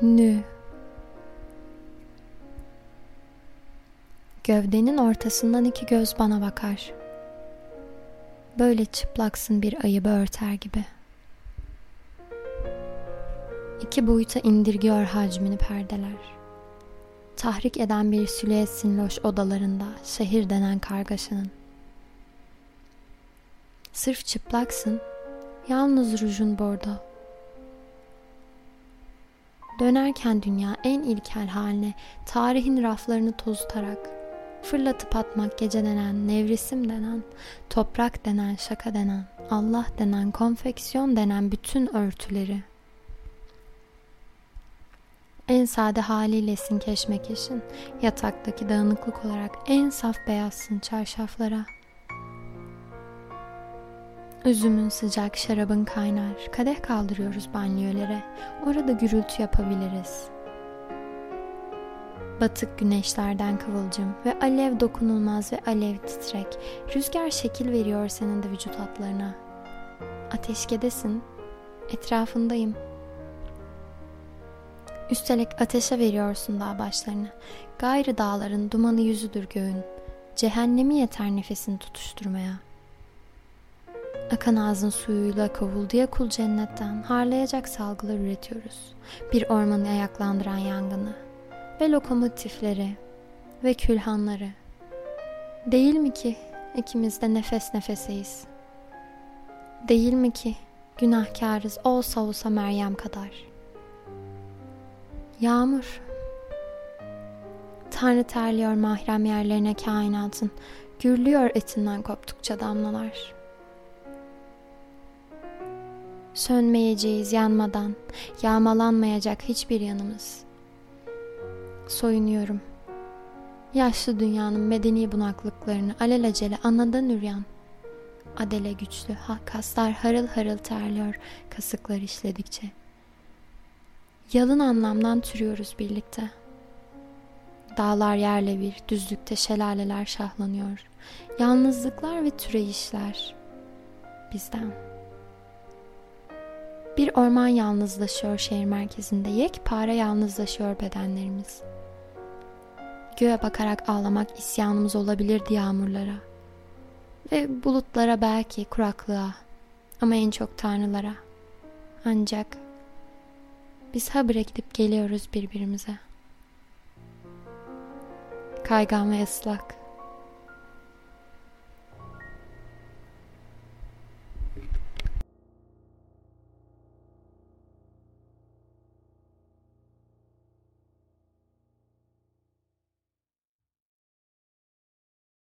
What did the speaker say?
Nü Gövdenin ortasından iki göz bana bakar. Böyle çıplaksın bir ayıbı örter gibi. İki boyuta indirgiyor hacmini perdeler. Tahrik eden bir silüetsin loş odalarında şehir denen kargaşanın. Sırf çıplaksın, yalnız rujun bordo. Dönerken dünya en ilkel haline tarihin raflarını tozutarak Fırlatıp atmak gece denen, nevrisim denen, toprak denen, şaka denen, Allah denen, konfeksiyon denen bütün örtüleri. En sade haliylesin keşmekeşin, yataktaki dağınıklık olarak en saf beyazsın çarşaflara. Üzümün sıcak, şarabın kaynar, kadeh kaldırıyoruz banyölere, orada gürültü yapabiliriz.'' Batık güneşlerden kıvılcım ve alev dokunulmaz ve alev titrek. Rüzgar şekil veriyor senin de vücut hatlarına. Ateşkedesin. Etrafındayım. Üstelik ateşe veriyorsun dağ başlarını. Gayrı dağların dumanı yüzüdür göğün. Cehennemi yeter nefesini tutuşturmaya. Akan ağzın suyuyla kovulduya kul cennetten harlayacak salgılar üretiyoruz. Bir ormanı ayaklandıran yangını ve lokomotifleri ve külhanları. Değil mi ki ikimiz de nefes nefeseyiz? Değil mi ki günahkarız olsa olsa Meryem kadar? Yağmur. Tanrı terliyor mahrem yerlerine kainatın, gürlüyor etinden koptukça damlalar. Sönmeyeceğiz yanmadan, yağmalanmayacak hiçbir yanımız.'' soyunuyorum. Yaşlı dünyanın medeni bunaklıklarını alelacele anadan üryan. Adele güçlü, kaslar harıl harıl terliyor kasıklar işledikçe. Yalın anlamdan türüyoruz birlikte. Dağlar yerle bir, düzlükte şelaleler şahlanıyor. Yalnızlıklar ve türeyişler bizden. Bir orman yalnızlaşıyor şehir merkezinde, yekpare yalnızlaşıyor bedenlerimiz.'' Göğe bakarak ağlamak isyanımız olabilirdi yağmurlara. Ve bulutlara belki kuraklığa ama en çok tanrılara. Ancak biz habire gidip geliyoruz birbirimize. Kaygan ve ıslak.